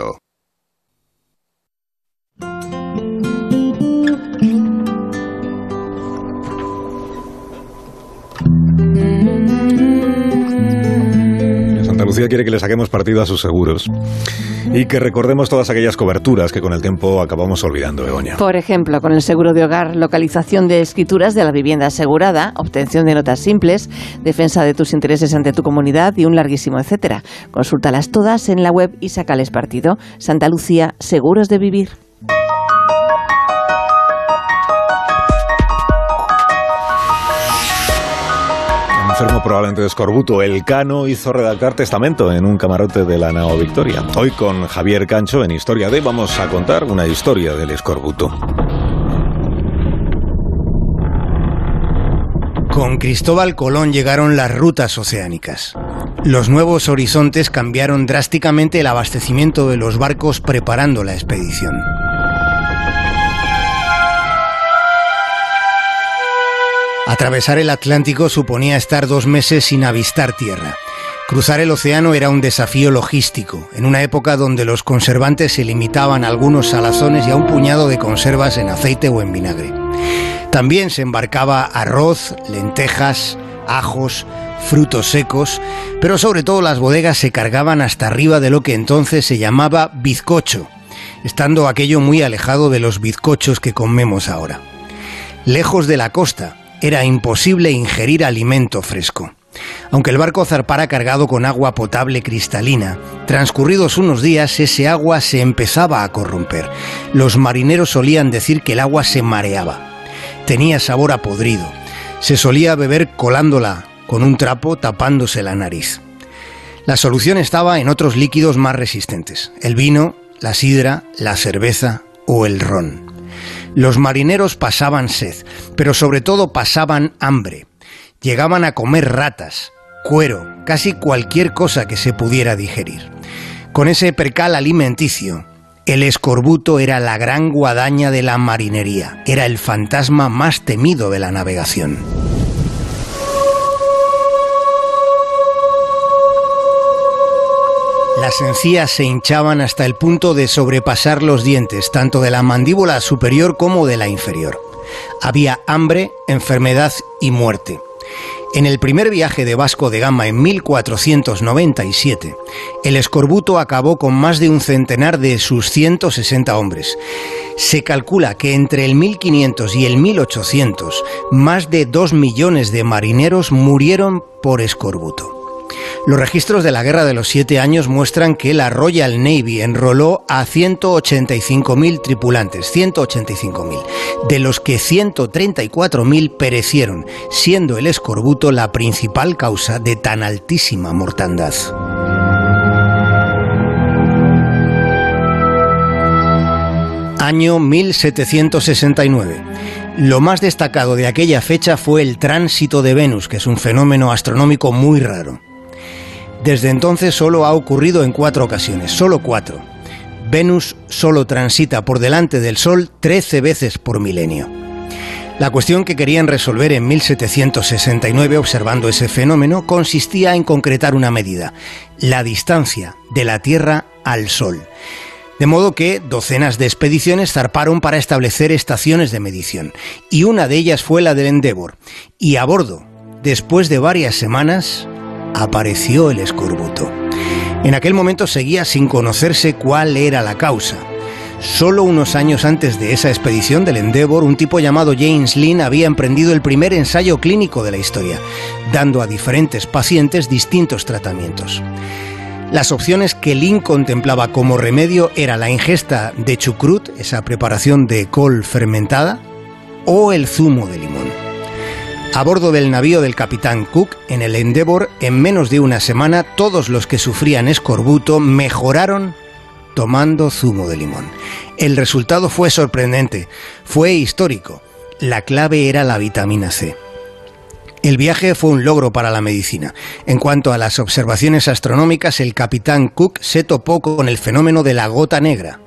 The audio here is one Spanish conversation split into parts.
window Andalucía quiere que le saquemos partido a sus seguros y que recordemos todas aquellas coberturas que con el tiempo acabamos olvidando, Begoña. Por ejemplo, con el seguro de hogar, localización de escrituras de la vivienda asegurada, obtención de notas simples, defensa de tus intereses ante tu comunidad y un larguísimo etcétera. Consúltalas todas en la web y sacales partido. Santa Lucía, seguros de vivir. Enfermo probablemente de escorbuto, el Cano hizo redactar testamento en un camarote de la Nao Victoria. Hoy con Javier Cancho en Historia D vamos a contar una historia del escorbuto. Con Cristóbal Colón llegaron las rutas oceánicas. Los nuevos horizontes cambiaron drásticamente el abastecimiento de los barcos preparando la expedición. Atravesar el Atlántico suponía estar dos meses sin avistar tierra. Cruzar el océano era un desafío logístico, en una época donde los conservantes se limitaban a algunos salazones y a un puñado de conservas en aceite o en vinagre. También se embarcaba arroz, lentejas, ajos, frutos secos, pero sobre todo las bodegas se cargaban hasta arriba de lo que entonces se llamaba bizcocho, estando aquello muy alejado de los bizcochos que comemos ahora. Lejos de la costa, era imposible ingerir alimento fresco. Aunque el barco zarpara cargado con agua potable cristalina, transcurridos unos días ese agua se empezaba a corromper. Los marineros solían decir que el agua se mareaba. Tenía sabor a podrido. Se solía beber colándola con un trapo tapándose la nariz. La solución estaba en otros líquidos más resistentes, el vino, la sidra, la cerveza o el ron. Los marineros pasaban sed, pero sobre todo pasaban hambre. Llegaban a comer ratas, cuero, casi cualquier cosa que se pudiera digerir. Con ese percal alimenticio, el escorbuto era la gran guadaña de la marinería, era el fantasma más temido de la navegación. Las encías se hinchaban hasta el punto de sobrepasar los dientes, tanto de la mandíbula superior como de la inferior. Había hambre, enfermedad y muerte. En el primer viaje de Vasco de Gama en 1497, el escorbuto acabó con más de un centenar de sus 160 hombres. Se calcula que entre el 1500 y el 1800, más de 2 millones de marineros murieron por escorbuto. Los registros de la Guerra de los Siete Años muestran que la Royal Navy enroló a 185.000 tripulantes, 185.000, de los que 134.000 perecieron, siendo el escorbuto la principal causa de tan altísima mortandad. Año 1769. Lo más destacado de aquella fecha fue el tránsito de Venus, que es un fenómeno astronómico muy raro. Desde entonces solo ha ocurrido en cuatro ocasiones, solo cuatro. Venus solo transita por delante del Sol 13 veces por milenio. La cuestión que querían resolver en 1769 observando ese fenómeno consistía en concretar una medida, la distancia de la Tierra al Sol. De modo que docenas de expediciones zarparon para establecer estaciones de medición, y una de ellas fue la del Endeavour. Y a bordo, después de varias semanas, apareció el escorbuto. En aquel momento seguía sin conocerse cuál era la causa. Solo unos años antes de esa expedición del Endeavour, un tipo llamado James Lynn había emprendido el primer ensayo clínico de la historia, dando a diferentes pacientes distintos tratamientos. Las opciones que Lynn contemplaba como remedio era la ingesta de chucrut, esa preparación de col fermentada, o el zumo de limón. A bordo del navío del capitán Cook, en el Endeavour, en menos de una semana, todos los que sufrían escorbuto mejoraron tomando zumo de limón. El resultado fue sorprendente, fue histórico. La clave era la vitamina C. El viaje fue un logro para la medicina. En cuanto a las observaciones astronómicas, el capitán Cook se topó con el fenómeno de la gota negra.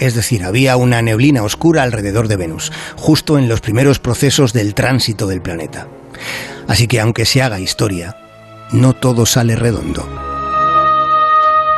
Es decir, había una neblina oscura alrededor de Venus, justo en los primeros procesos del tránsito del planeta. Así que aunque se haga historia, no todo sale redondo.